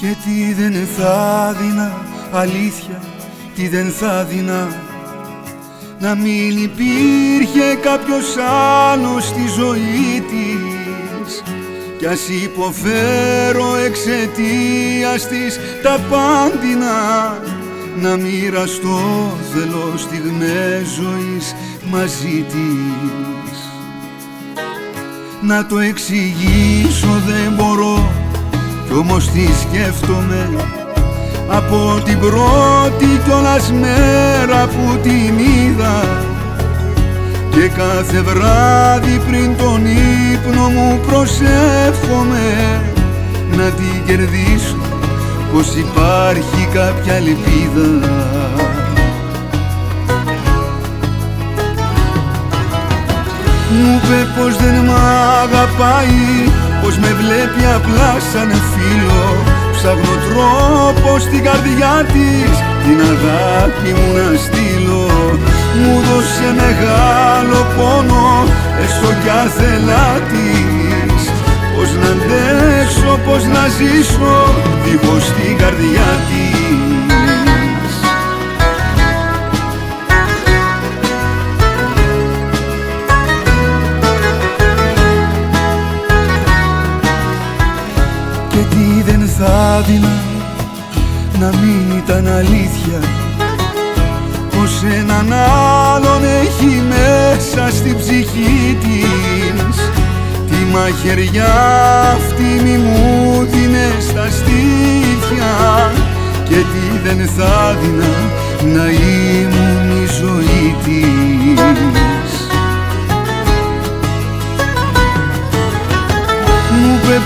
Και τι δεν θα δίνα αλήθεια Τι δεν θα δίνα. Να μην υπήρχε κάποιος άλλος στη ζωή της. Κι ας υποφέρω εξαιτίας της τα πάντινα. Να μοιραστώ θέλω στιγμές ζωής μαζί της. Να το εξηγήσω δεν μπορώ κι όμως τι σκέφτομαι από την πρώτη κιόλας μέρα που την είδα και κάθε βράδυ πριν τον ύπνο μου προσεύχομαι να την κερδίσω πως υπάρχει κάποια ελπίδα. Μου είπε πως δεν μ' αγαπάει Πως με βλέπει απλά σαν φίλο Ψάχνω τρόπο στην καρδιά της Την αγάπη μου να στείλω. Μου δώσε μεγάλο πόνο Έστω κι άθελά της. Πως να αντέξω, πως να ζήσω Δίχως την καρδιά θα δίνα να μην ήταν αλήθεια πως έναν άλλον έχει μέσα στην ψυχή της. Τη μαχαιριά αυτή μη μου δίνε στα στήθια και τι δεν θα δίνα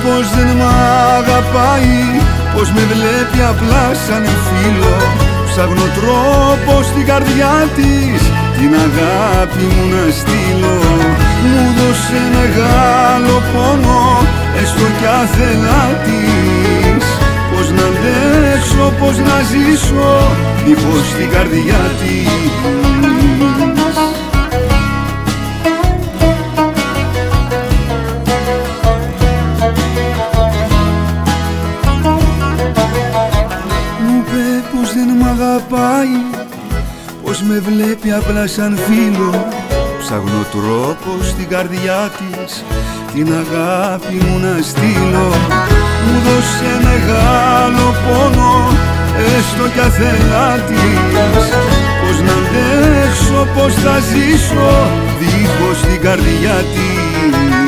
πως δεν μ' αγαπάει Πως με βλέπει απλά σαν φίλο. Ψάχνω τρόπο στην καρδιά της Την αγάπη μου να στείλω. Μου δώσε μεγάλο πόνο Έστω κι άθελά της. Πως να αντέξω, πως να ζήσω Δίχως την καρδιά της αγαπάει Πως με βλέπει απλά σαν φίλο. Ψάχνω τρόπο στην καρδιά της Την αγάπη μου να στείλω. Μου δώσε μεγάλο πόνο Έστω κι αθελά της. Πως να αντέξω, πως θα ζήσω Δίχως την καρδιά της